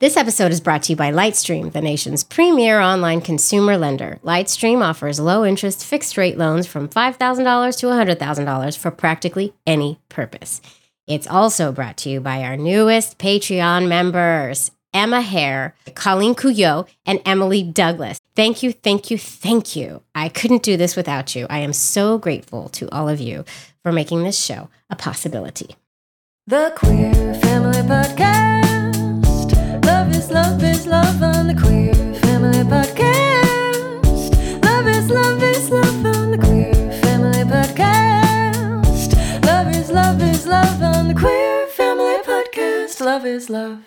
This episode is brought to you by Lightstream, the nation's premier online consumer lender. Lightstream offers low interest fixed rate loans from $5,000 to $100,000 for practically any purpose. It's also brought to you by our newest Patreon members, Emma Hare, Colleen Couillot, and Emily Douglas. Thank you, thank you, thank you. I couldn't do this without you. I am so grateful to all of you for making this show a possibility. The Queer Family Podcast. Love is love is love on the Queer Family Podcast. Love is love is love on the Queer Family Podcast. Love is love is love on the Queer Family Podcast. Love is love.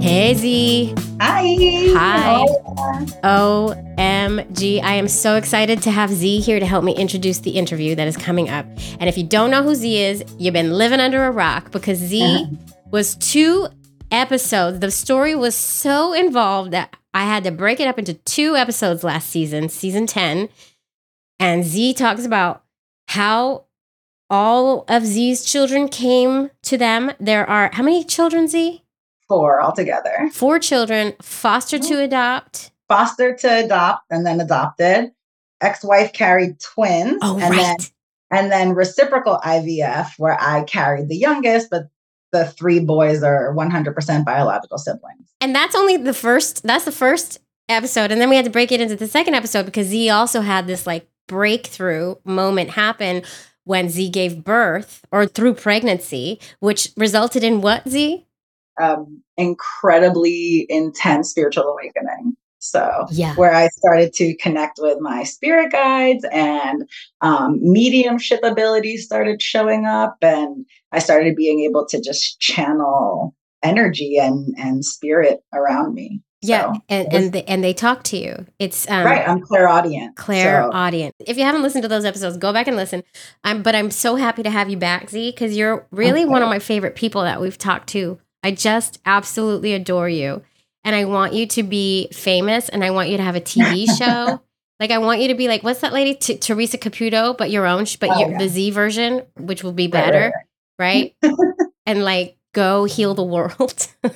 Hey, Zee. Hi. Hi. OMG. I am so excited to have Zee here to help me introduce the interview that is coming up. And if you don't know who Zee is, you've been living under a rock because Zee uh-huh. Was two episodes. The story was so involved that I had to break it up into two episodes last season, season 10. And Zee talks about how all of Zee's children came to them. There are how many children, Zee? Four altogether. Four children, foster to mm-hmm. adopt. Foster to adopt and then adopted. Ex-wife carried twins. Oh, and right. then and then reciprocal IVF, where I carried the youngest, but the three boys are 100% biological siblings. And that's only the first, that's the first episode. And then we had to break it into the second episode because Zee also had this like breakthrough moment happen when Zee gave birth or through pregnancy, which resulted in what, Zee? Um, incredibly intense spiritual awakening. So, Yeah. where I started to connect with my spirit guides and um, mediumship abilities started showing up, and I started being able to just channel energy and and spirit around me. Yeah. So, and, was- and, they, and they talk to you. It's um, right, I'm Claire clairaudient. Claire So, audience. If you haven't listened to those episodes, go back and listen. I'm, but I'm so happy to have you back, Zee, because you're really one of my favorite people that we've talked to. I just absolutely adore you, and I want you to be famous, and I want you to have a TV show. like I want you to be like, what's that lady, T- Teresa Caputo, but your own, sh- but Oh, your, yeah. the Zee version, which will be right, right, better, right. right? and like go heal the world.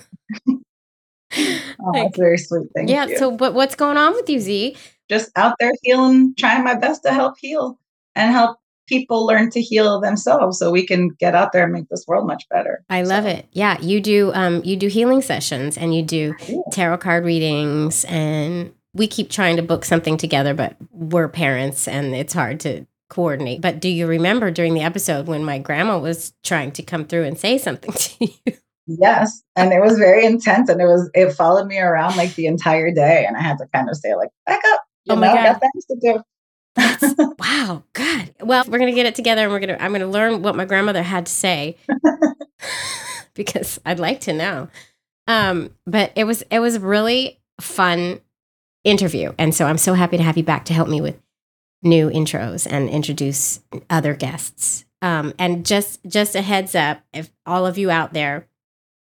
Oh, Like, that's very sweet. Thank yeah. you. So, but what's going on with you, Zee? just out there healing, trying my best to help heal and help people learn to heal themselves so we can get out there and make this world much better. I love So, it. Yeah, you do um you do healing sessions and you do tarot card readings and we keep trying to book something together but we're parents and it's hard to coordinate. But do you remember during the episode when my grandma was trying to come through and say something to you? Yes. And it was very intense and it was it followed me around like the entire day. And I had to kind of say, like, back up. You Oh my know, I God. got things to do. Wow, God. Well, we're gonna get it together and we're gonna I'm gonna learn what my grandmother had to say because I'd like to know. Um, but it was it was really fun interview. And so I'm so happy to have you back to help me with new intros and introduce other guests. Um, and just just a heads up, if all of you out there,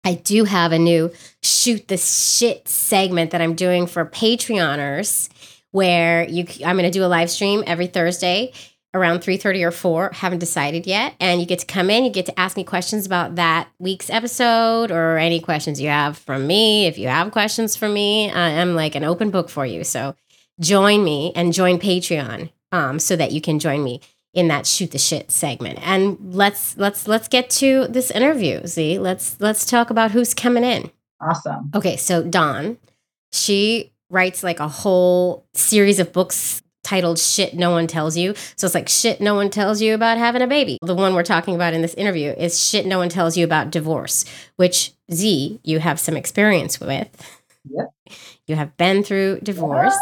I do have a new shoot the shit segment that I'm doing for Patreoners where you I'm going to do a live stream every Thursday around 3:30 or 4 haven't decided yet. And you get to come in you get to ask me questions about that week's episode or any questions you have from me. If you have questions for me I am like an open book for you. So join me and join Patreon um, so that you can join me in that shoot the shit segment. And let's let's let's get to this interview See, let's let's talk about who's coming in. Awesome. Okay, so Dawn, she writes like a whole series of books titled Shit No One Tells You. So it's like Shit No One Tells You About Having a Baby. The one we're talking about in this interview is Shit No One Tells You About Divorce, which Z, you have some experience with. Yep. You have been through divorce.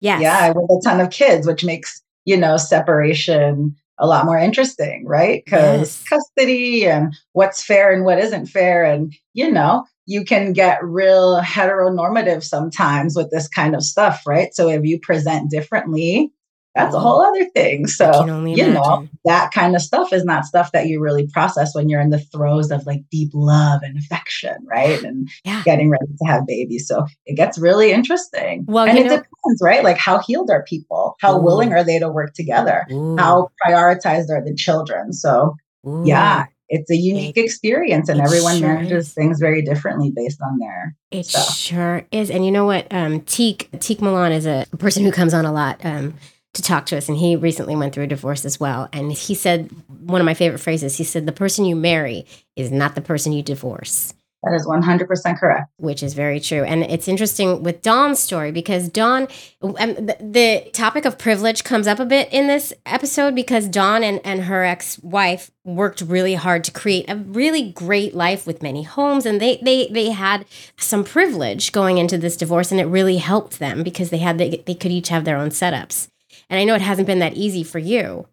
Yes. Yeah, with a ton of kids, which makes, you know, separation a lot more interesting, right? Because Yes. custody and what's fair and what isn't fair. And, you know, you can get real heteronormative sometimes with this kind of stuff, right? So if you present differently, that's a Mhm. whole other thing. So, you know, that kind of stuff is not stuff that you really process when you're in the throes of like deep love and affection, right? And Yeah. getting ready to have babies. So it gets really interesting. Well, and it know- depends, right? Like how healed are people? How Ooh. willing are they to work together? Ooh, How prioritized are the children? So ooh. yeah, it's a unique It- experience and everyone sure manages is. things very differently based on their It stuff. sure is. And you know what? Um, Teak, Teak Milan is a person who comes on a lot um, to talk to us. And he recently went through a divorce as well. And he said, one of my favorite phrases, he said, the person you marry is not the person you divorce. That is 100% correct which is very true. And it's interesting with Dawn's story because Dawn, um, the, the topic of privilege comes up a bit in this episode because Dawn and, and her ex wife worked really hard to create a really great life with many homes. And they, they, they had some privilege going into this divorce and it really helped them because they had, they, they could each have their own setups. And I know it hasn't been that easy for you.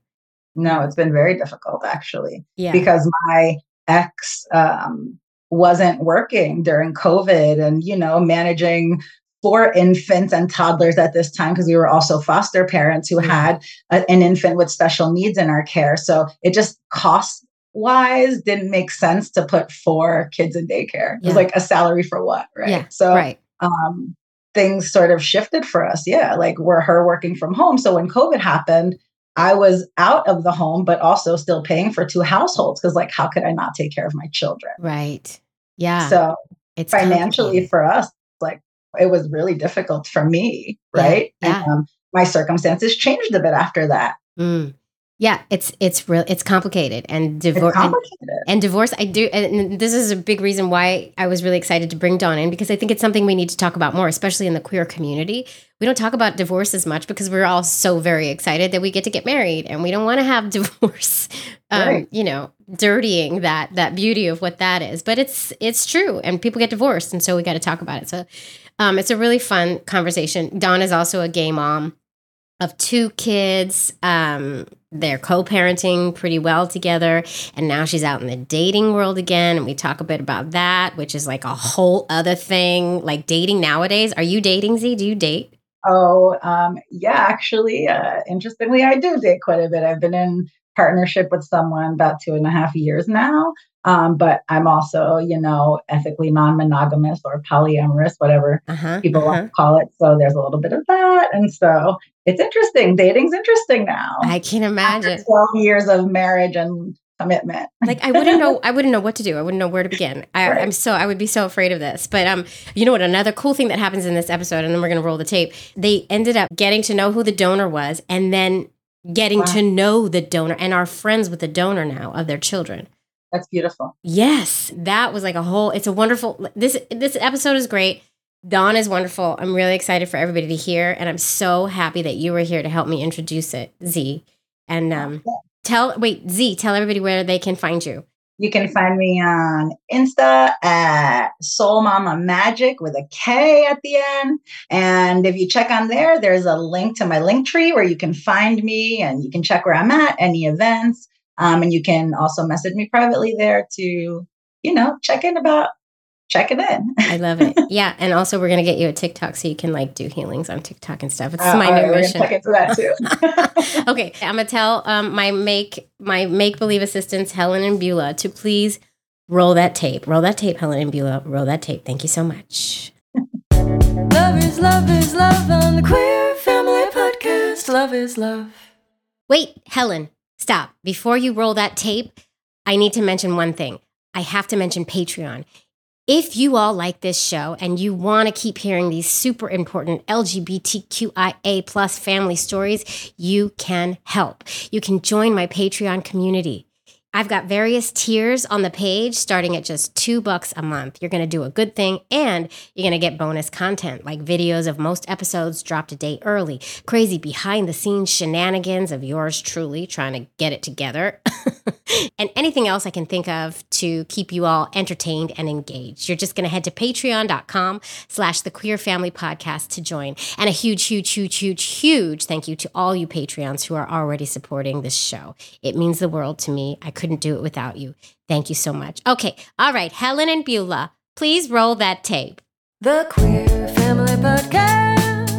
no it's been very difficult actually Yeah. because my ex um, wasn't working during COVID and, you know, managing four infants and toddlers at this time because we were also foster parents who Mhm. had a- an infant with special needs in our care. So it just cost wise didn't make sense to put four kids in daycare. It was like a salary for what, right? yeah. So right. um, things sort of shifted for us. Yeah, like we're her working from home. So when COVID happened, I was out of the home, but also still paying for two households because, like, how could I not take care of my children? Right. Yeah. So it's financially for us, like, it was really difficult for me, right? yeah. And um, my circumstances changed a bit after that. Mm. Yeah, it's it's real. It's complicated, and divorce and, and divorce. I do, and this is a big reason why I was really excited to bring Dawn in because I think it's something we need to talk about more, especially in the queer community. We don't talk about divorce as much because we're all so very excited that we get to get married, and we don't want to have divorce. Um, Right. You know, dirtying that that beauty of what that is. But it's it's true, and people get divorced, and so we got to talk about it. So, um, it's a really fun conversation. Dawn is also a gay mom of two kids. Um, they're co-parenting pretty well together, and now she's out in the dating world again. And we talk a bit about that, which is like a whole other thing. Like dating nowadays. Are you dating Zee? Do you date? Oh, um, yeah, actually, uh, interestingly, I do date quite a bit. I've been in partnership with someone about two and a half years now. Um, but I'm also, you know, ethically non monogamous or polyamorous, whatever Uh huh. people want to call it. So there's a little bit of that. And so it's interesting. Dating's interesting now. I can After imagine. 12 years of marriage and commitment. like I wouldn't know I wouldn't know what to do. I wouldn't know where to begin. I, Right. I'm so I would be so afraid of this. But um, you know what? Another cool thing that happens in this episode, and then we're gonna roll the tape. They ended up getting to know who the donor was, and then getting Wow. to know the donor, and are friends with the donor now of their children. That's beautiful. Yes, that was like a whole. It's a wonderful. This this episode is great. Dawn is wonderful. I'm really excited for everybody to hear, and I'm so happy that you were here to help me introduce it, Zee. And um, tell wait, Zee, tell everybody where they can find you. You can find me on Insta at Soul Mama Magic with a K at the end. And if you check on there, there's a link to my link tree where you can find me and you can check where I'm at, any events. Um, and you can also message me privately there to, you know, check in about checking in. I love it. yeah, and also we're gonna get you a TikTok so you can like do healings on TikTok and stuff. It's Uh, my all right, new we're gonna mission. check into that too. okay, I'm gonna tell um, my make my make believe assistants Helen and Beulah to please roll that tape. Roll that tape, Helen and Beulah. Roll that tape. Thank you so much. Love is love is love on the Queer Family Podcast. Love is love. Wait, Helen, stop. Before you roll that tape, I need to mention one thing. I have to mention Patreon. If you all like this show and you want to keep hearing these super important LGBTQIA plus family stories, you can help. You can join my Patreon community. I've got various tiers on the page starting at just two bucks a month. You're going to do a good thing and you're going to get bonus content like videos of most episodes dropped a day early, crazy behind the scenes shenanigans of yours truly trying to get it together, and anything else I can think of to keep you all entertained and engaged. You're just going to head to patreon.com slash the queer family podcast to join. And a huge, huge, huge, huge, huge thank you to all you Patreons who are already supporting this show. It means the world to me. I couldn't do it without you. Thank you so much. Okay. All right. Helen and Beulah, please roll that tape. The Queer Family Podcast.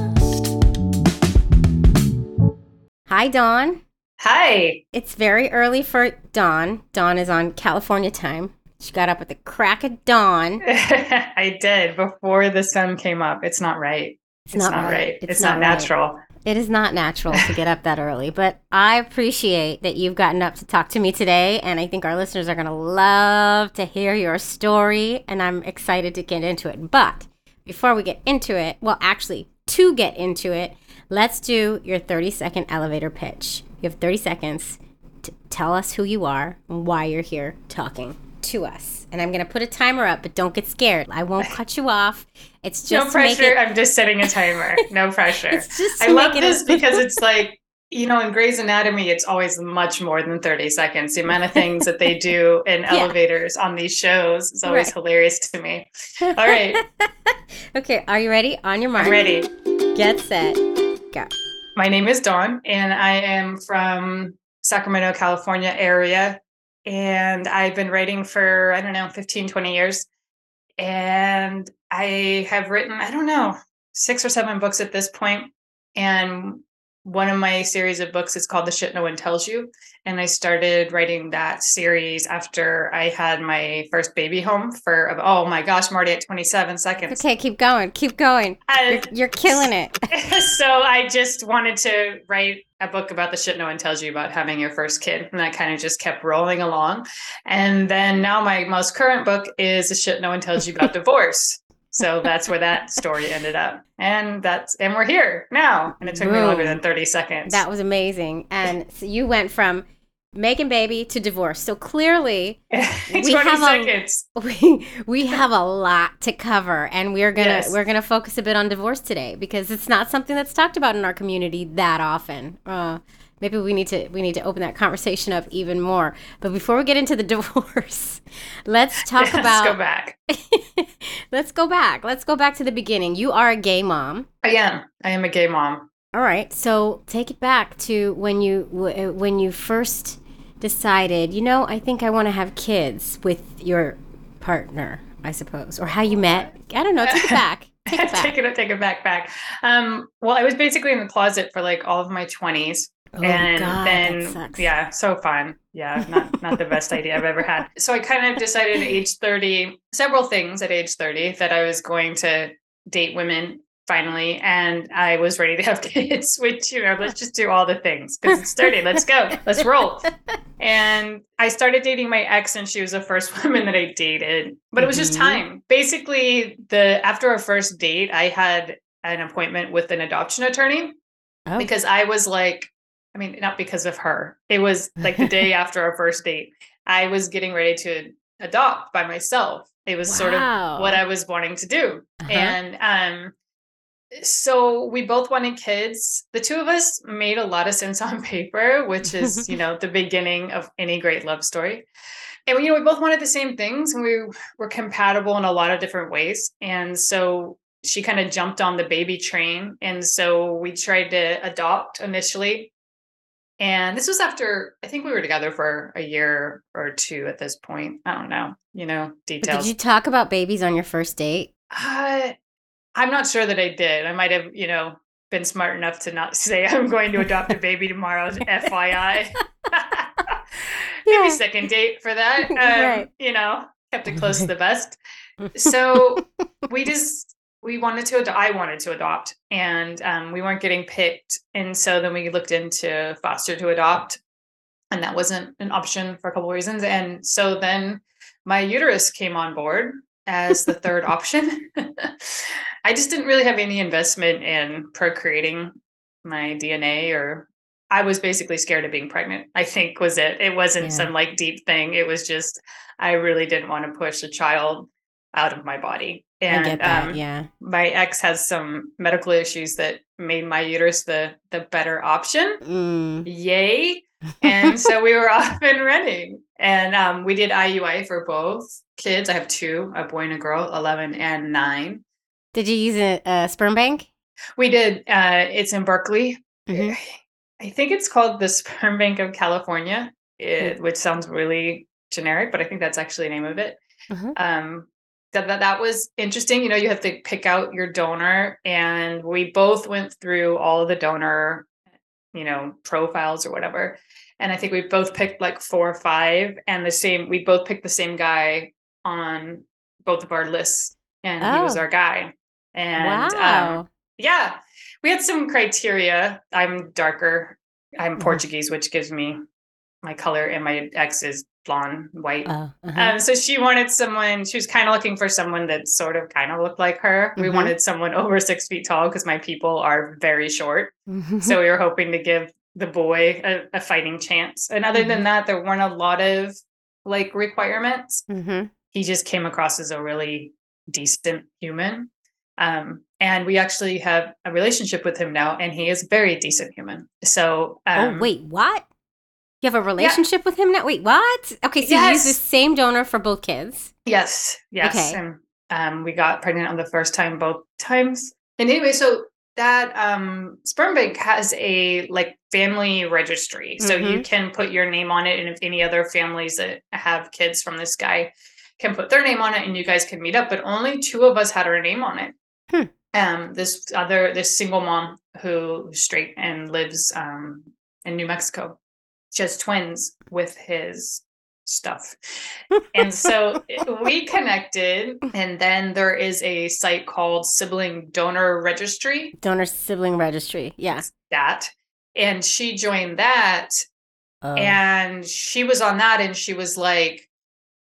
Hi, Dawn. Hi. It's very early for Dawn. Dawn is on California time. She got up at the crack of dawn. I did before the sun came up. It's not right. It's, not, right. It's, not, right. natural. It is not natural to get up that early, but I appreciate that you've gotten up to talk to me today. And I think our listeners are going to love to hear your story. And I'm excited to get into it. But before we get into it, well, actually, to get into it, let's do your 30 second elevator pitch. You have 30 seconds to tell us who you are and why you're here talking to us. And I'm going to put a timer up, but don't get scared. I won't cut you off. It's just no pressure. it- I'm just setting a timer. No pressure. It's just I love it this because it's like, you know, in Grey's Anatomy, it's always much more than 30 seconds. The amount of things that they do in elevators on these shows is always Right. hilarious to me. All right, okay, are you ready? On your mark. I'm ready. Get set. Go. My name is Dawn, and I am from Sacramento, California area. And I've been writing for, I don't know, 15, 20 years. And I have written, I don't know, six or seven books at this point. And one of my series of books is called The Shit No One Tells You. And I started writing that series after I had my first baby home for, oh my gosh, Marty, at 27 seconds. Okay, keep going. Keep going. You're, you're killing it. so I just wanted to write a book about the shit no one tells you about having your first kid. And that kind of just kept rolling along. And then now my most current book is the shit no one tells you about divorce. So that's where that story ended up. And that's and we're here now. And it took me longer than 30 seconds. That was amazing. And so you went from making baby to divorce. So clearly, 20 we have a- seconds. we we have a lot to cover and we're gonna Yes. we're gonna focus a bit on divorce today because it's not something that's talked about in our community that often uh, maybe we need to we need to open that conversation up even more but before we get into the divorce let's talk Let's about go back. let's go back let's go back to the beginning you are a gay mom I am. I am a gay mom. all right so take it back to when you when you first decided you know i think i want to have kids with your partner i suppose or how you met i don't know take it back take it back take it take it back back. Um, well, I was basically in the closet for like all of my 20s. Oh and god then yeah so fun. Yeah not not the best idea i've ever had. So i kind of decided at age 30 several things at age 30 that i was going to date women finally and i was ready to have kids which you know let's just do all the things. Because it's 30 let's go let's roll. And i started dating my ex and she was the first woman that i dated but it was just Mhm. time. Basically the after our first date i had an appointment with an adoption attorney oh. because I was like, I mean, not because of her. It was like the day after our first date. I was getting ready to adopt by myself. It was sort of what I was wanting to do. Uh-huh. And um so we both wanted kids. The two of us made a lot of sense on paper, which is, you know, the beginning of any great love story. And you know, we both wanted the same things and we were compatible in a lot of different ways. And so she kind of jumped on the baby train. And so we tried to adopt initially. And this was after I think we were together for a year or two at this point. I don't know, you know, But did you talk about babies on your first date Uh, I'm not sure that I did. I might have, you know, been smart enough to not say I'm going to adopt a baby tomorrow, FYI. Maybe Yeah. second date for that. Um, Right. You know, kept it close to the best. So we just we wanted to adopt. I wanted to adopt, and um, we weren't getting picked. And so then we looked into foster to adopt, and that wasn't an option for a couple of reasons. And so then my uterus came on board as the third option. I just didn't really have any investment in procreating my DNA or I was basically scared of being pregnant. I think was it. It wasn't Yeah. some like deep thing. It was just I really didn't want to push a child out of my body. And that um, yeah my ex has some medical issues that made my uterus the the better option. Mm. Yay. And so we were off and running. And um, we did IUI for both kids. I have two, a boy and a girl, 11 and 9. did you use a, a sperm bank We did. Uh, it's in Berkeley. Mhm. I think it's called the Sperm Bank of California, it, which sounds really generic, but I think that's actually the name of it. Mhm. Um, that, that was interesting. You know, you have to pick out your donor, and we both went through all of the donor, you know, profiles or whatever. And I think we both picked like four or five, and the same. We both picked the same guy on both of our lists, and he was Oh. our guy. And um, yeah, we had some criteria. I'm darker. I'm Mhm. Portuguese, which gives me my color, and my ex is blonde, white. Oh, uh-huh. Um, so she wanted someone, she was kind of looking for someone that sort of kind of looked like her. We Mhm. wanted someone over six feet tall because my people are very short. Mm-hmm. So we were hoping to give the boy a, a fighting chance. And other Mm-hmm. than that, there weren't a lot of like requirements. hmm He just came across as a really decent human. Um, and we actually have a relationship with him now, and he is a very decent human. So, um, oh, wait, what? You have a relationship with him now? Wait, what? Okay, so you use the same donor for both kids. Yes, yes. Okay. And um, we got pregnant on the first time, both times. And anyway, so that um, sperm bank has a like family registry, so Mm-hmm. you can put your name on it, and if any other families that have kids from this guy can put their name on it, and you guys can meet up. But only two of us had our name on it. Hmm. Um, this other this single mom who's straight and lives um, in New Mexico. Has twins with his stuff. and so we connected, and then there is a site called Sibling Donor Registry. Donor sibling registry. Yeah. That, and she joined that, Oh. and she was on that, and she was like,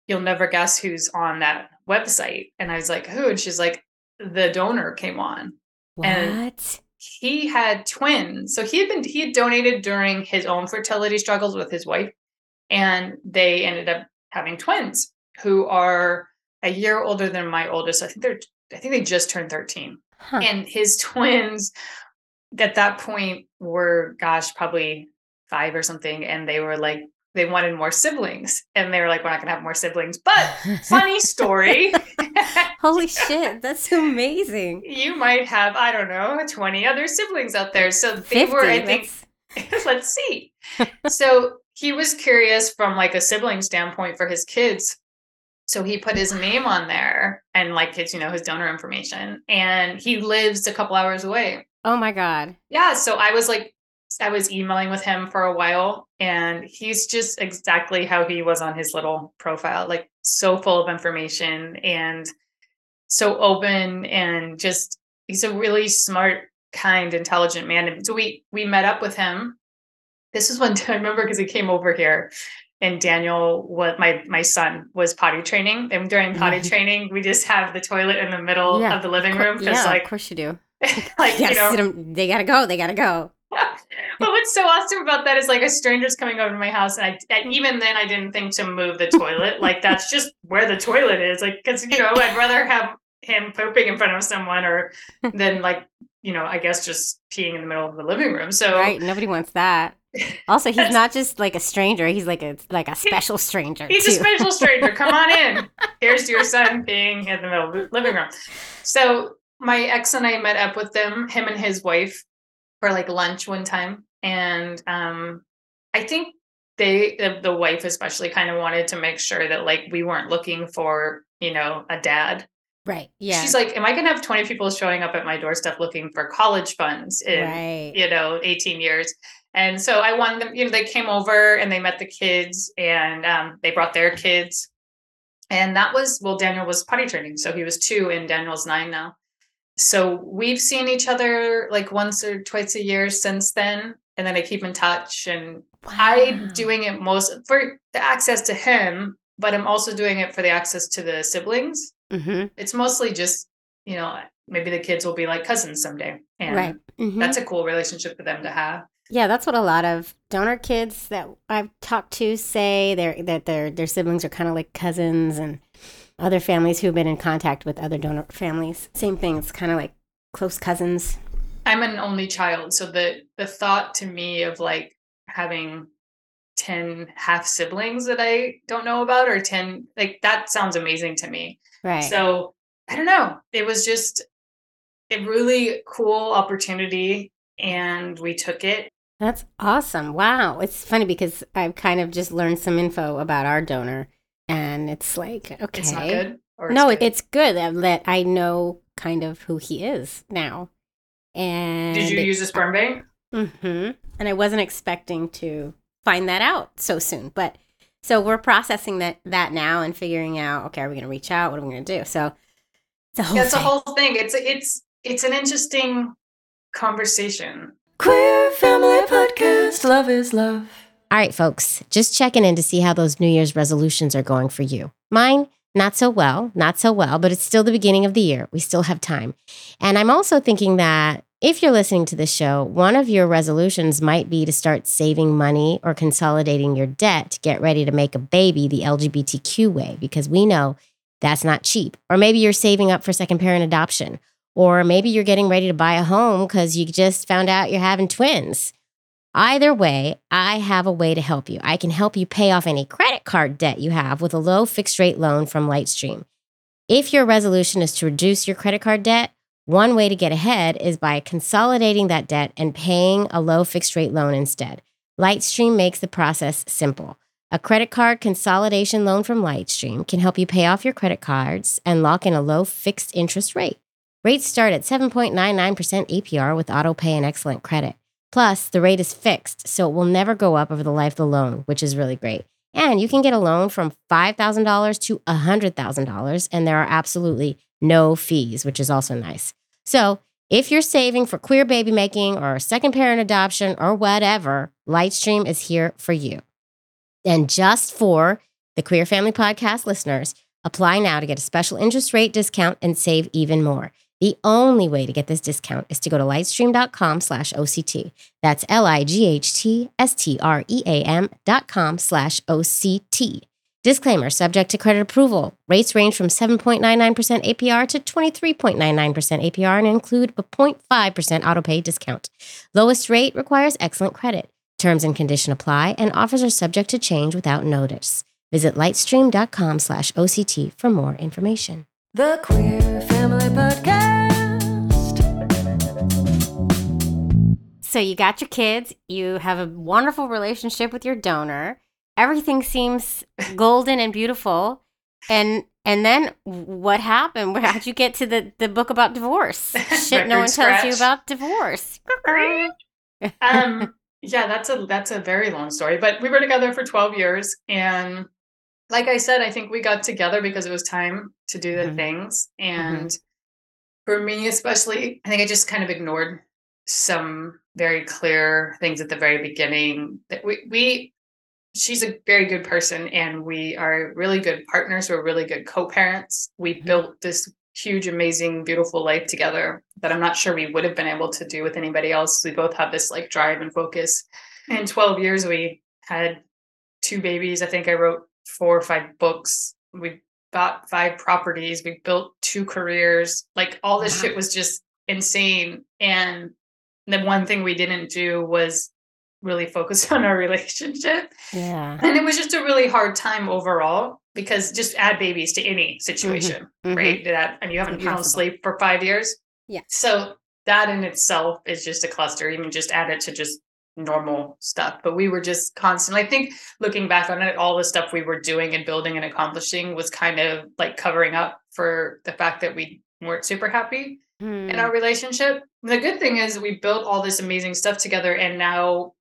"You'll never guess who's on that website." And I was like, "Who?" And she's like, "The donor came on." and- what? He had twins. So he had been he had donated during his own fertility struggles with his wife, and they ended up having twins who are a year older than my oldest. I think they're I think they just turned 13. Huh. And his twins at that point were gosh, probably five or something. And they were like, they wanted more siblings. And they were like, we're not gonna have more siblings. But funny story. Holy shit, that's amazing. you might have, I don't know, 20 other siblings out there. So they 50. were, I think, that's- let's see. so he was curious from like a sibling standpoint for his kids. So he put his name on there and like his, you know, his donor information. And he lives a couple hours away. oh my God. Yeah. So I was like, I was emailing with him for a while and he's just exactly how he was on his little profile, like so full of information and so open and just he's a really smart, kind, intelligent man. And so we we met up with him. This is when I remember because he came over here and Daniel what my my son was potty training. And during potty Mhm. training, we just have the toilet in the middle Yeah, of the living room. Because yeah, like of course you do. like You you know they gotta go. They gotta go. but what's so awesome about that is like a stranger's coming over to my house, and I and even then I didn't think to move the toilet. like that's just where the toilet is. Like because you know I'd rather have him pooping in front of someone or than like you know I guess just peeing in the middle of the living room. So Right? Nobody wants that. Also, he's not just like a stranger. He's like a like a special stranger He's too. a special stranger. Come on in. Here's your son being in the middle of the living room. So my ex and I met up with them, him and his wife, for like lunch one time, and um, I think they, the, the wife especially, kind of wanted to make sure that like we weren't looking for you know a dad. right. Yeah. She's like, "Am I going to have twenty people showing up at my doorstep looking for college funds in right. you know 18 years?" And so I wanted them, you know, they came over and they met the kids and um, they brought their kids. And that was, well, Daniel was potty training. So he was two and Daniel's nine now. So we've seen each other like once or twice a year since then. And then I keep in touch. And I'm doing it most for the access to him, but I'm also doing it for the access to the siblings. Mhm. It's mostly just, you know, maybe the kids will be like cousins someday. And Right. Mhm. that's a cool relationship for them to have. Yeah, that's what a lot of donor kids that I've talked to say. They're, that their their siblings are kind of like cousins, and other families who've been in contact with other donor families. Same thing. It's kind of like close cousins. I'm an only child, so the the thought to me of like having 10 half siblings that I don't know about or 10 like that sounds amazing to me. Right. So, I don't know. It was just a really cool opportunity and we took it. That's awesome. Wow. It's funny because I've kind of just learned some info about our donor, and it's like, okay. It's not good. Or no, good? it's good that- that I know kind of who he is now. And Did you use a sperm bank? hmm And I wasn't expecting to find that out so soon. But so we're processing that that now and figuring out, okay, are we going to reach out? What are we going to do? So it's a whole Yeah, it's a whole thing. It's it's it's an interesting conversation. Queer Family Podcast. Love is love. All right, folks, just checking in to see how those New Year's resolutions are going for you. Mine, not so well, not so well, but it's still the beginning of the year. We still have time. And I'm also thinking that if you're listening to this show, one of your resolutions might be to start saving money or consolidating your debt to get ready to make a baby the LGBTQ way, because we know that's not cheap. Or maybe you're saving up for second parent adoption. Or maybe you're getting ready to buy a home because you just found out you're having twins. Either way, I have a way to help you. I can help you pay off any credit card debt you have with a low fixed rate loan from Lightstream. If your resolution is to reduce your credit card debt, one way to get ahead is by consolidating that debt and paying a low fixed rate loan instead. Lightstream makes the process simple. A credit card consolidation loan from Lightstream can help you pay off your credit cards and lock in a low fixed interest rate. Rates start at 7.99% APR with auto pay and excellent credit. Plus, the rate is fixed, so it will never go up over the life of the loan, which is really great. And you can get a loan from $5,000 to $100,000, and there are absolutely no fees, which is also nice. So, if you're saving for queer baby making or second parent adoption or whatever, Lightstream is here for you. And just for the Queer Family Podcast listeners, apply now to get a special interest rate discount and save even more. The only way to get this discount is to go to lightstream.com slash OCT. That's L-I-G-H-T-S-T-R-E-A-M dot com slash OCT. Disclaimer, subject to credit approval. Rates range from 7.99% APR to 23.99% APR and include a 0.5% autopay discount. Lowest rate requires excellent credit. Terms and condition apply and offers are subject to change without notice. Visit lightstream.com slash OCT for more information. The Queer Family Podcast. So you got your kids, you have a wonderful relationship with your donor. Everything seems golden and beautiful. And and then what happened? Where how'd you get to the, the book about divorce? Shit no one Record tells you about divorce. um yeah that's a that's a very long story but we were together for 12 years and like i said i think we got together because it was time to do the Mhm. things. And for me especially i think i just kind of ignored some very clear things at the very beginning that we we she's a very good person and we are really good partners. We're really good co-parents. We Mhm. built this huge amazing beautiful life together that i'm not sure we would have been able to do with anybody else. We both have this like drive and focus. In 12 years we had two babies i think i wrote four or five books. We bought five properties. We built two careers. Like all this Wow. shit was just insane. And the one thing we didn't do was really focus on our relationship. Yeah. and it was just a really hard time overall because just add babies to any situation Mhm. right? That and you haven't don't sleep for five years. Yeah. so that in itself is just a cluster. Even just add it to just normal stuff but we were just constantly i think looking back on it all the stuff we were doing and building and accomplishing was kind of like covering up for the fact that we weren't super happy Hmm. in our relationship. The good thing is we built all this amazing stuff together and now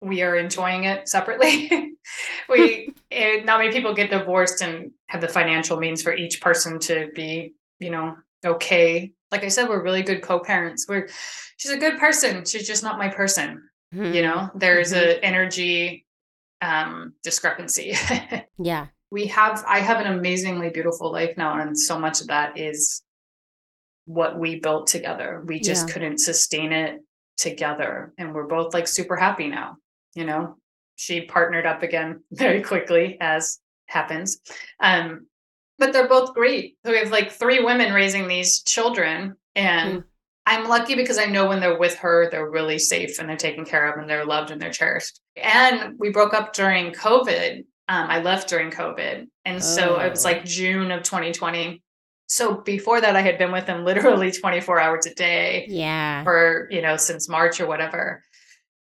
we are enjoying it separately. we and not many people get divorced and have the financial means for each person to be, you know, okay. Like I said, we're really good co-parents. We're she's a good person. She's just not my person. Hmm. You know, there's a energy um discrepancy. Yeah. we have i have an amazingly beautiful life now and so much of that is what we built together we just Yeah. couldn't sustain it together and we're both like super happy now you know she partnered up again very quickly as happens um but they're both great so we have like three women raising these children and Mm. I'm lucky because i know when they're with her they're really safe and they're taken care of and they're loved and they're cherished and we broke up during covid um, I left during COVID. And so it was Oh. like June of 2020. So before that, I had been with him literally 24 hours a day Yeah. for, you know, since March or whatever.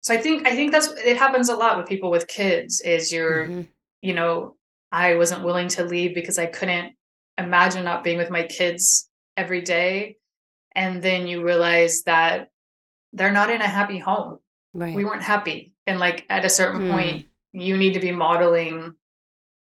So I think, I think that's, it happens a lot with people with kids is you're, Mhm. you know, I wasn't willing to leave because I couldn't imagine not being with my kids every day. And then you realize that they're not in a happy home Right. we weren't happy and like at a certain Hmm. point you need to be modeling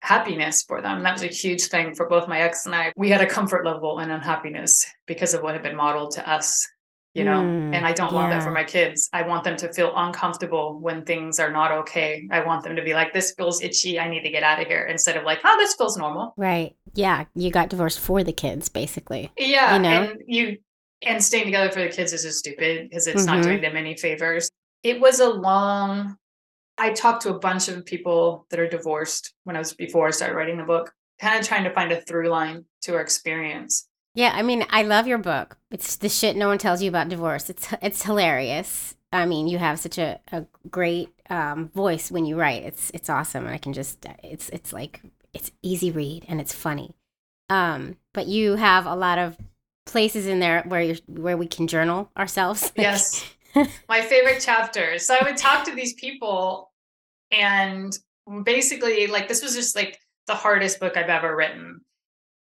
happiness for them that was a huge thing for both my ex and i we had a comfort level in unhappiness because of what had been modeled to us you know, Mm, and I don't want that for my kids. I want them to feel uncomfortable when things are not okay. I want them to be like, this feels itchy. I need to get out of here instead of like, oh, this feels normal. Right. Yeah. You got divorced for the kids, basically. Yeah. You know? And you, and staying together for the kids is just stupid because it's Mhm. not doing them any favors. It was a long, I talked to a bunch of people that are divorced when I was before I started writing the book, kind of trying to find a through line to our experience. Yeah, I mean, I love your book. It's the shit no one tells you about divorce. It's it's hilarious. I mean, you have such a, a great um, voice when you write. It's it's awesome, and I can just it's it's like it's easy read and it's funny. Um, but you have a lot of places in there where you where we can journal ourselves. Yes. my favorite chapters. So I would talk to these people and basically like this was just like the hardest book I've ever written.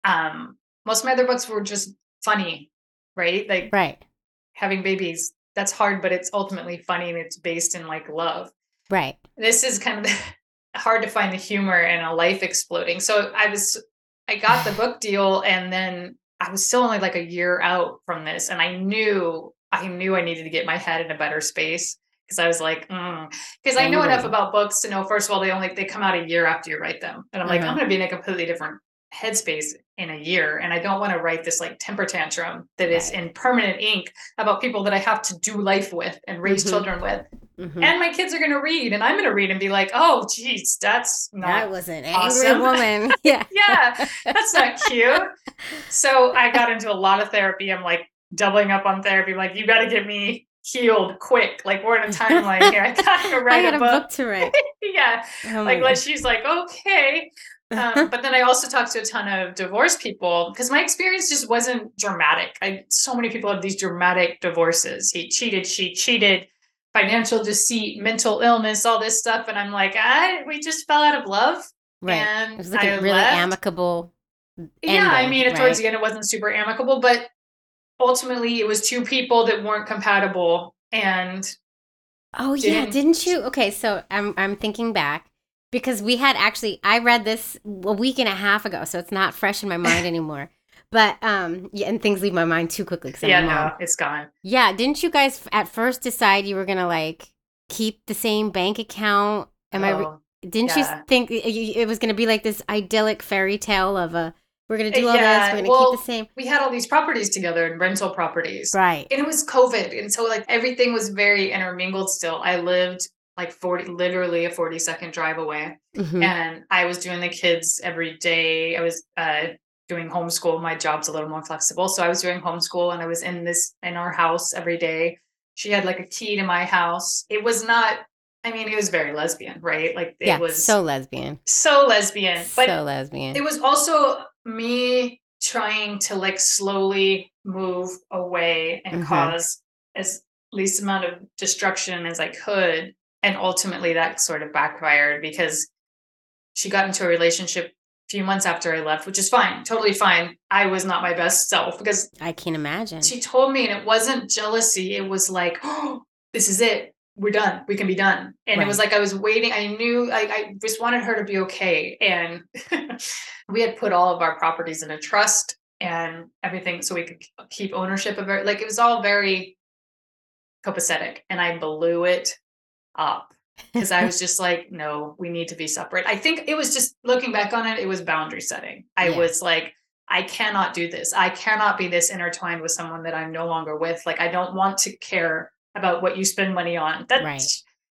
Um most of my other books were just funny, right? Like right, having babies, that's hard, but it's ultimately funny and it's based in like love. right. This is kind of hard to find the humor in a life exploding. So I was I got the book deal and then I was still only like a year out from this and I knew I knew I needed to get my head in a better space because I was like, because I know enough about books to know first of all they only they come out a year after you write them, and I'm like, Uh-huh. I'm going to be in a completely different headspace in a year, and I don't want to write this like temper tantrum that is in permanent ink about people that I have to do life with and raise Mhm. children with, Mhm. and my kids are going to read, and I'm going to read and be like, oh, geez, that's not that was an angry awesome. woman. Yeah, yeah, that's not cute. So I got into a lot of therapy. I'm like doubling up on therapy. Like, you got to get me healed quick. Like, we're in a timeline here. I got to I write had a a book. book to write. yeah. Oh Like, like, she's like, okay. Um, but then I also talked to a ton of divorced people because my experience just wasn't dramatic. I so many people have these dramatic divorces. He cheated, she cheated, financial deceit, mental illness, all this stuff. And I'm like, I we just fell out of love. right. And It was like I a really left. amicable. Yeah, I mean, right? towards the end, it wasn't super amicable, but ultimately, it was two people that weren't compatible. And Oh yeah, didn't- didn't you? Okay, so I'm I'm thinking back because we had actually I read this a week and a half ago, so it's not fresh in my mind anymore. But um, yeah, and things leave my mind too quickly because yeah, I'm a mom. no, it's gone. Yeah, didn't you guys at first decide you were gonna like keep the same bank account? Am I? Re- Oh, didn't yeah. you think it, was gonna be like this idyllic fairy tale of a we're gonna do all Yeah, this, we're gonna well, keep the same, we had all these properties together and rental properties. right? And it was COVID. And so, like, everything was very intermingled still. I lived like 40, literally a 40 second drive away. Mhm. and I was doing the kids every day. I was uh, doing homeschool. My job's a little more flexible, so I was doing homeschool, and I was in this in our house every day. She had like a key to my house. It was not. I mean, it was very lesbian, right? Like it yeah, was so lesbian, so lesbian, but so lesbian. it was also me trying to like slowly move away and Mhm. cause as least amount of destruction as I could. And ultimately that sort of backfired because she got into a relationship few months after I left, which is fine, totally fine. I was not my best self because I can't imagine. she told me, and it wasn't jealousy. It was like, oh, this is it. We're done. We can be done. And it was like I was waiting. I knew I, I just wanted her to be okay. And we had put all of our properties in a trust and everything so we could keep ownership of it. Like it was all very copacetic. And I blew it up because I was just like, no, we need to be separate. I think it was just looking back on it, it was boundary setting. I Yeah. was like, I cannot do this. I cannot be this intertwined with someone that I'm no longer with. Like, I don't want to care about what you spend money on. That's, Right.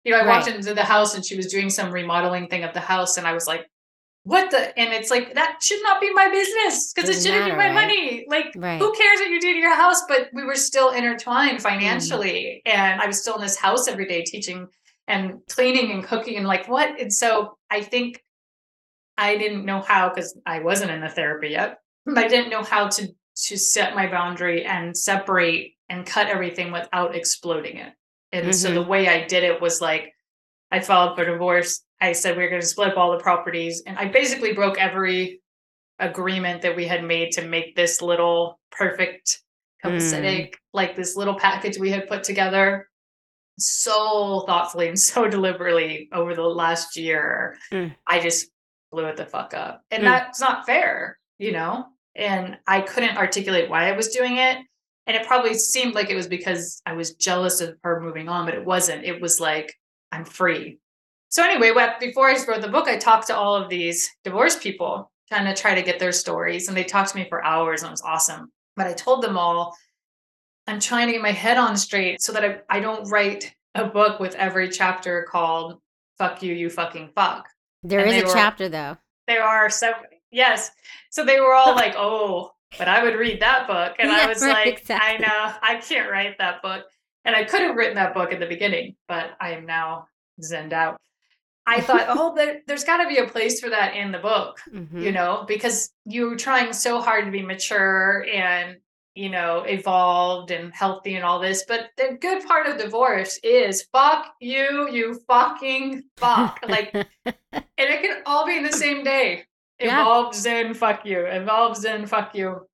you know, I walked into the house and she was doing some remodeling thing of the house, and I was like, what the? And it's like, that should not be my business because it shouldn't be my right? money. Like, Right. who cares what you do to your house? But we were still intertwined Mm. financially. And I was still in this house every day teaching and cleaning and cooking and like what? And so I think I didn't know how because I wasn't in the therapy yet. I didn't know how to to set my boundary and separate and cut everything without exploding it. And so Mm-hmm. the way I did it was like I filed for divorce. I said we are going to split up all the properties, and I basically broke every agreement that we had made to make this little perfect, Mm. like this little package we had put together so thoughtfully and so deliberately over the last year. Mm. I just blew it the fuck up. And Mm. that's not fair, you know? And I couldn't articulate why I was doing it. And it probably seemed like it was because I was jealous of her moving on, but it wasn't. It was like, I'm free. So, anyway, before I wrote the book, I talked to all of these divorced people, trying to try to get their stories. And they talked to me for hours, and it was awesome. But I told them all, I'm trying to get my head on straight so that I, I don't write a book with every chapter called Fuck You, You Fucking Fuck. There And is a were- chapter though. There are so yes. So they were all like, "Oh, but I would read that book," and I was right, like, exactly. "I know, I can't write that book." And I could have written that book at the beginning, but I am now zenned out. I thought, "Oh, there, there's got to be a place for that in the book." Mhm. you know, because you were trying so hard to be mature and, you know, evolved and healthy and all this. But the good part of divorce is fuck you, you fucking fuck. Like, and it can all be in the same day. Yeah. Evolved Zen, fuck you. Evolved Zen, fuck you.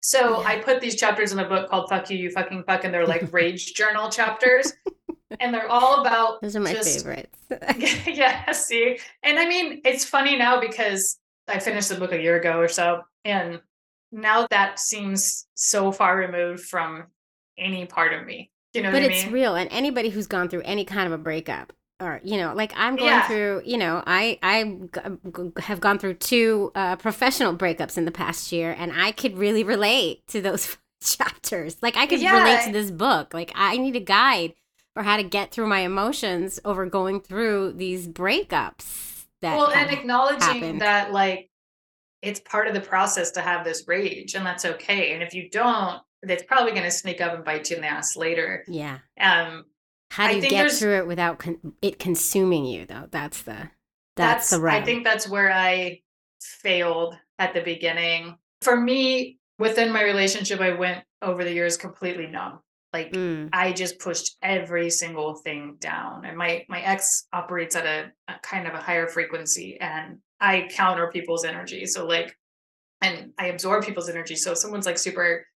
So Yeah. I put these chapters in a book called Fuck You, You Fucking Fuck, and they're like rage journal chapters. And they're all about Those are my just favorites. yeah, see. And I mean, it's funny now because I finished the book a year ago or so. And now that seems so far removed from any part of me. You know but what I it's mean? real and anybody who's gone through any kind of a breakup or you know like i'm going Yeah. through you know i i g- have gone through two uh, professional breakups in the past year and i could really relate to those chapters like i could relate to this book like i need a guide for how to get through my emotions over going through these breakups that well, and acknowledging happened. that, like, it's part of the process to have this rage, and that's okay. And if you don't, it's probably going to sneak up and bite you in the ass later. yeah Um, how do you get through it without con- it consuming you though that's the that's, the rub. I think that's where I failed at the beginning. For me, within my relationship, I went over the years completely numb. Like Mm, I just pushed every single thing down. And my my ex operates at a, a kind of a higher frequency and I counter people's energy. So like and I absorb people's energy. So if someone's like super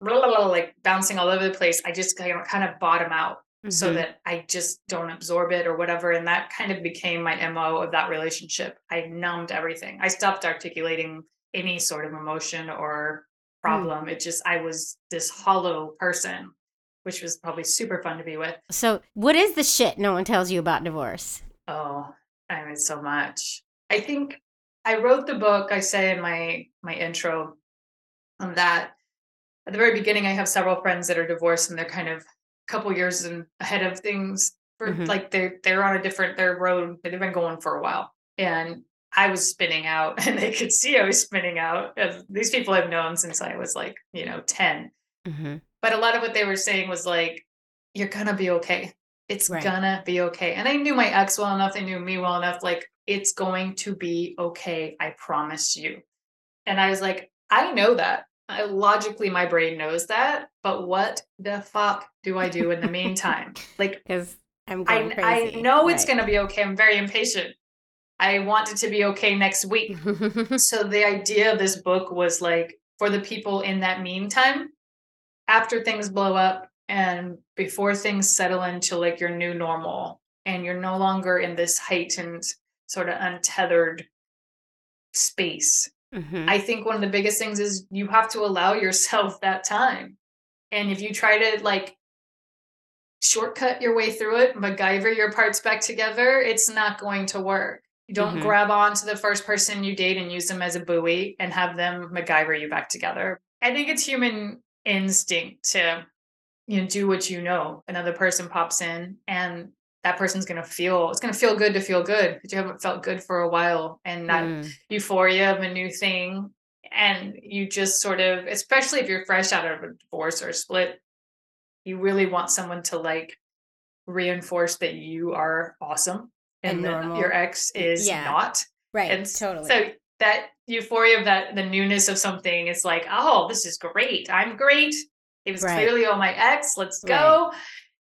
blah, blah, blah, like bouncing all over the place, I just kind of kind of bottom out so mhm. that I just don't absorb it or whatever. And that kind of became my MO of that relationship. I numbed everything. I stopped articulating any sort of emotion or problem. It just, I was this hollow person, which was probably super fun to be with. So, what is the shit no one tells you about divorce? Oh, I mean, so much. I think I wrote the book, I say in my my intro on that. At the very beginning, I have several friends that are divorced and they're kind of a couple years in, ahead of things for Mhm. like they're they're on a different their road, they've been going for a while. And I was spinning out and they could see I was spinning out. These people I've known since I was like, you know, 10 Mm-hmm. but a lot of what they were saying was like you're gonna be okay it's Right. gonna be okay and i knew my ex well enough they knew me well enough like it's going to be okay i promise you. And i was like i know that. I, logically my brain knows that but what the fuck do i do in the meantime? Like Because I'm I, going I crazy. know it's going to be okay. I'm very impatient. I want it to be okay next week. So the idea of this book was like for the people in that meantime, after things blow up and before things settle into like your new normal and you're no longer in this heightened sort of untethered space. Mhm. I think one of the biggest things is you have to allow yourself that time. And if you try to like shortcut your way through it, MacGyver your parts back together, it's not going to work. You don't Mhm. grab on to the first person you date and use them as a buoy and have them MacGyver you back together. I think it's human instinct to you know do what you know. Another person pops in and that person's gonna feel it's gonna feel good to feel good, but you haven't felt good for a while and that Mm. euphoria of a new thing and you just sort of especially if you're fresh out of a divorce or a split you really want someone to like reinforce that you are awesome and, And that your ex is Yeah. not Right. and totally. so that euphoria of that the newness of something is like oh this is great i'm great it was Right. clearly all my ex let's go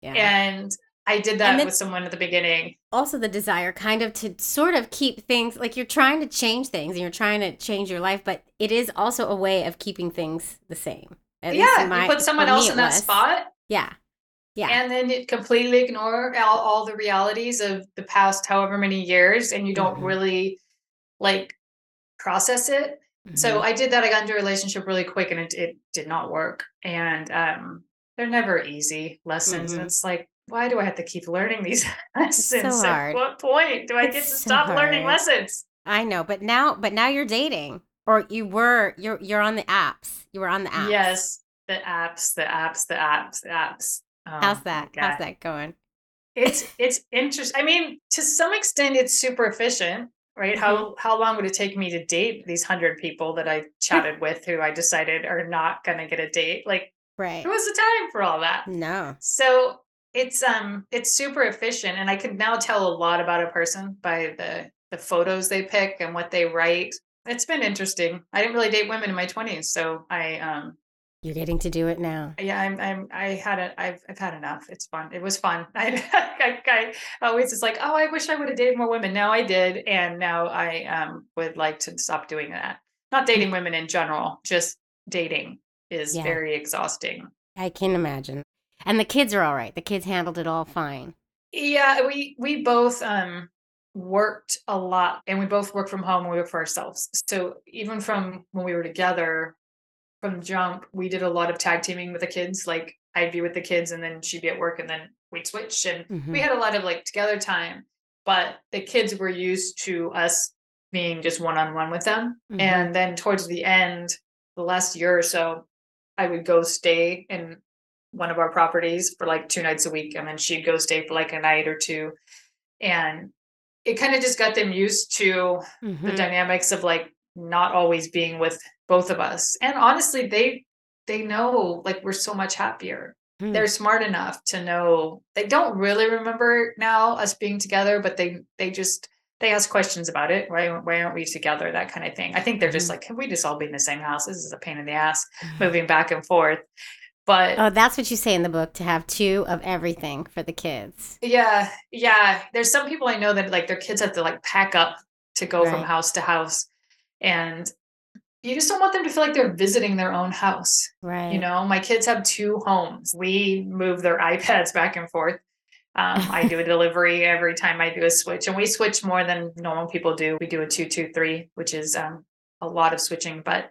yeah. and i did that with someone at the beginning also the desire kind of to sort of keep things like you're trying to change things and you're trying to change your life, but it is also a way of keeping things the same. At yeah my- you put someone else in that was. spot Yeah. Yeah. and then you completely ignore all, all the realities of the past however many years and you don't Mhm. really like process it So Mhm. I did that. I got into a relationship really quick and it, it did not work. And um, they're never easy lessons. Mhm. And it's like, why do I have to keep learning these lessons? so At hard. what point do I It's get to so stop learning lessons? I know, but now, but now you're dating, or you were. You're you're on the apps. You were on the apps. Yes, the apps, the apps, the apps, the apps. Oh, How's that? God. How's that going? It's it's interesting. I mean, to some extent, it's super efficient, right? Mm-hmm. How how long would it take me to date these hundred people that I chatted with who I decided are not going to get a date? Like, Right. there was the time for all that. No. So it's um it's super efficient, and I can now tell a lot about a person by the the photos they pick and what they write. It's been interesting. I didn't really date women in my twenties, so I um You're getting to do it now. yeah, I'm, I'm, I had a, I've, I've had enough. It's fun. It was fun. I, I, I always just like, oh, I wish I would have dated more women. Now I did, and now I um would like to stop doing that. Not dating women in general, just dating is Yeah. very exhausting. I can imagine. And the kids are all right. The kids handled it all fine. Yeah, we we both um worked a lot, and we both work from home. and We work for ourselves. So even from when we were together, from jump, we did a lot of tag teaming with the kids. Like I'd be with the kids, and then she'd be at work, and then we'd switch, and Mhm. we had a lot of like together time. But the kids were used to us being just one on one with them. Mhm. And then towards the end, the last year or so, I would go stay in one of our properties for like two nights a week, and then she'd go stay for like a night or two. And it kind of just got them used to the Mhm. dynamics of like not always being with both of us. And honestly, they they know like we're so much happier. Hmm. They're smart enough to know they don't really remember now us being together, but they they just they ask questions about it. Why why aren't we together? That kind of thing. I think they're just Mhm. like, can we just all be in the same house? This is a pain in the ass moving back and forth. But Oh, that's what you say in the book to have two of everything for the kids. Yeah, yeah. There's some people I know that like their kids have to like pack up to go from house to house. And you just don't want them to feel like they're visiting their own house. Right. You know, my kids have two homes. We move their iPads back and forth. Um, I do a delivery every time I do a switch, and we switch more than normal people do. We do a two, two, three, which is um, a lot of switching, but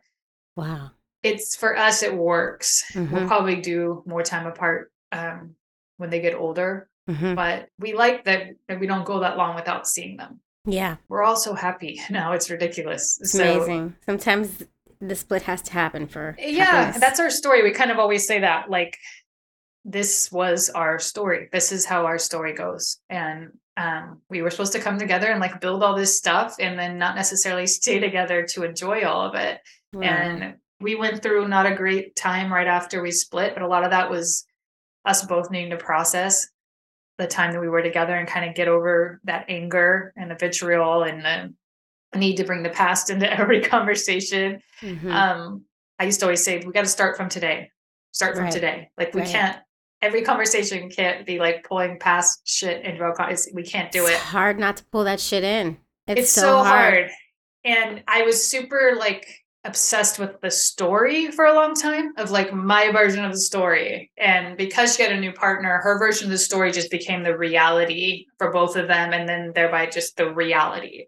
Wow. It's for us, it works. We'll Mhm. probably do more time apart um, when they get older Mhm. but we like that, that we don't go that long without seeing them. Yeah. We're all so happy now; it's ridiculous. It's so, amazing. Sometimes the split has to happen for. Yeah, happiness. that's our story. We kind of always say that, like, this was our story. This is how our story goes, and um, we were supposed to come together and like build all this stuff, and then not necessarily stay together to enjoy all of it. And we went through not a great time right after we split, but a lot of that was us both needing to process the time that we were together and kind of get over that anger and the vitriol and the need to bring the past into every conversation. Mhm. Um, I used to always say, we got to start from today. Start from Right. today. Like we Right. can't. Every conversation can't be like pulling past shit into our. con- We can't do it's it hard not to pull that shit in. It's, it's, so, hard. And I was super like obsessed with the story for a long time of like my version of the story. And because she had a new partner, her version of the story just became the reality for both of them, and then thereby just the reality.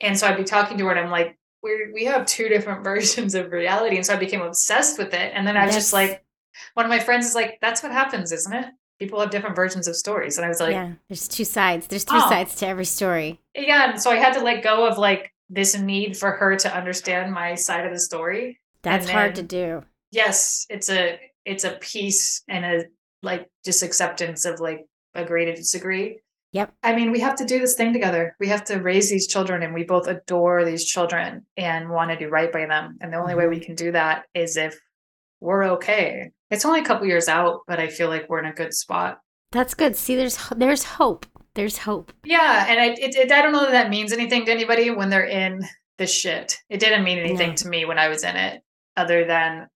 And so I'd be talking to her, and I'm like, we we have two different versions of reality, and so I became obsessed with it. And then I was just like, one of my friends is like, that's what happens, isn't it? People have different versions of stories, and I was like, yeah. There's two sides. There's three Oh. sides to every story. yeah and so i had to let go of like this need for her to understand my side of the story That's And hard to do. yes it's a it's a peace and a like just acceptance of like agree to disagree Yep. i mean we have to do this thing together we have to raise these children and we both adore these children and want to do right by them and the only way we mm-hmm. can do that is if we're okay it's only a couple years out but i feel like we're in a good spot That's good. See, there's there's hope. There's hope. Yeah, and I it, it, I don't know that that means anything to anybody when they're in the shit. It didn't mean anything No. to me when I was in it, other than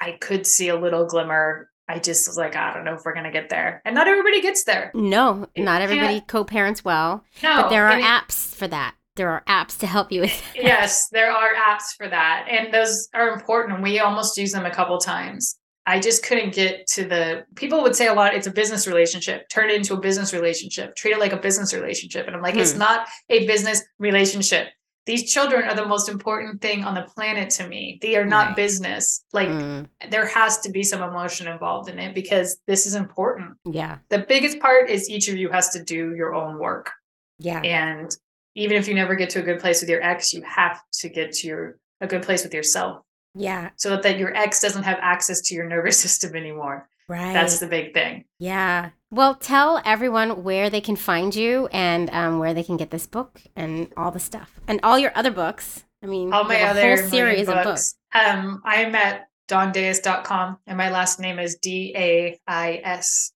I could see a little glimmer. I just was like, I don't know if we're gonna get there, and not everybody gets there. No, It not everybody co-parents well, No, but there are apps for that. There are apps to help you with. that. yes, there are apps for that, and those are important. We almost use them a couple times. I just couldn't get to the people would say a lot. It's a business relationship. Turn it into a business relationship. Treat it like a business relationship. And I'm like, it's Hmm. not a business relationship. these children are the most important thing on the planet to me. They are not Right. business. Like Mm, there has to be some emotion involved in it because this is important. yeah. The biggest part is each of you has to do your own work. Yeah. And even if you never get to a good place with your ex, you have to get to your a good place with yourself Yeah. so that, your ex doesn't have access to your nervous system anymore. Right. That's the big thing. Yeah. Well, tell everyone where they can find you and um, where they can get this book and all the stuff and all your other books. I mean, All my other whole series million of books. Um, I'm at dawndais.com and my last name is D A I S.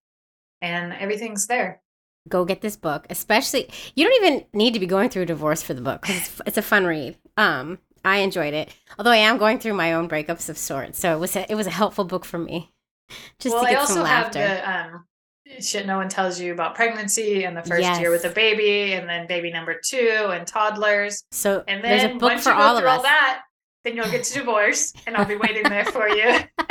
And everything's there. Go get this book, especially. You don't even need to be going through a divorce for the book. it's, it's a fun read. Um, I enjoyed it, although I am going through my own breakups of sorts. So it was a, it was a helpful book for me, just well, to I get also some have laughter. the um, shit no one tells you about pregnancy and the first year with a baby, and then baby number two and toddlers. so And then there's a book once for you go all of through us. all that, then you'll get to divorce, and I'll be waiting there for you.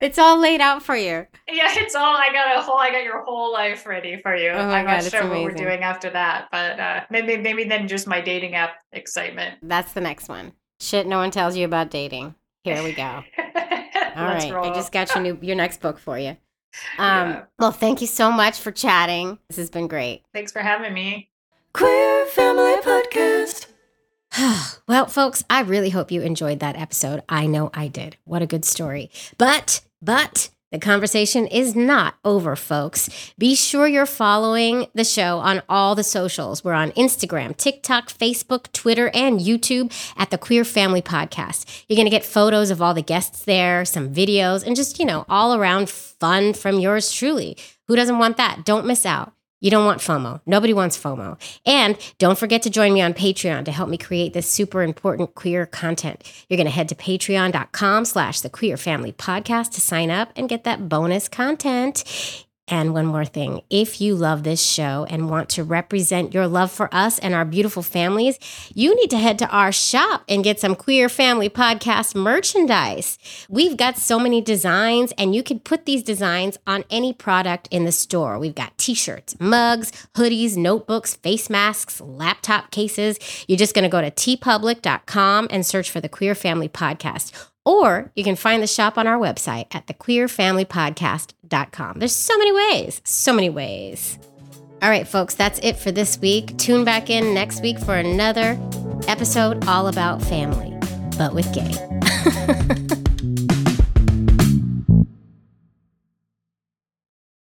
It's all laid out for you. yeah, it's all. I got a whole. I got your whole life ready for you. Oh my I'm God, not it's sure what we're doing after that, but uh, maybe maybe then just my dating app excitement. That's the next one. Shit, no one tells you about dating. Here we go. All Let's right, roll. I just got your new your next book for you. Um, Yeah. Well, thank you so much for chatting. This has been great. Thanks for having me. Queer Family Podcast. well, folks, I really hope you enjoyed that episode. I know I did. What a good story. But, but, the conversation is not over, folks. Be sure you're following the show on all the socials. We're on Instagram, TikTok, Facebook, Twitter, and YouTube at the Queer Family Podcast. You're going to get photos of all the guests there, some videos, and just, you know, all around fun from yours truly. Who doesn't want that? Don't miss out. You don't want FOMO. Nobody wants FOMO. And don't forget to join me on Patreon to help me create this super important queer content. You're going to head to patreon.com slash the queer family podcast to sign up and get that bonus content. And one more thing if you love this show and want to represent your love for us and our beautiful families, you need to head to our shop and get some Queer Family Podcast merchandise. We've got so many designs, and you can put these designs on any product in the store. We've got t shirts, mugs, hoodies, notebooks, face masks, laptop cases. You're just going to go to teepublic.com and search for the Queer Family Podcast. Or you can find the shop on our website at thequeerfamilypodcast.com. There's so many ways, so many ways. All right, folks, that's it for this week. Tune back in next week for another episode all about family, but with gay.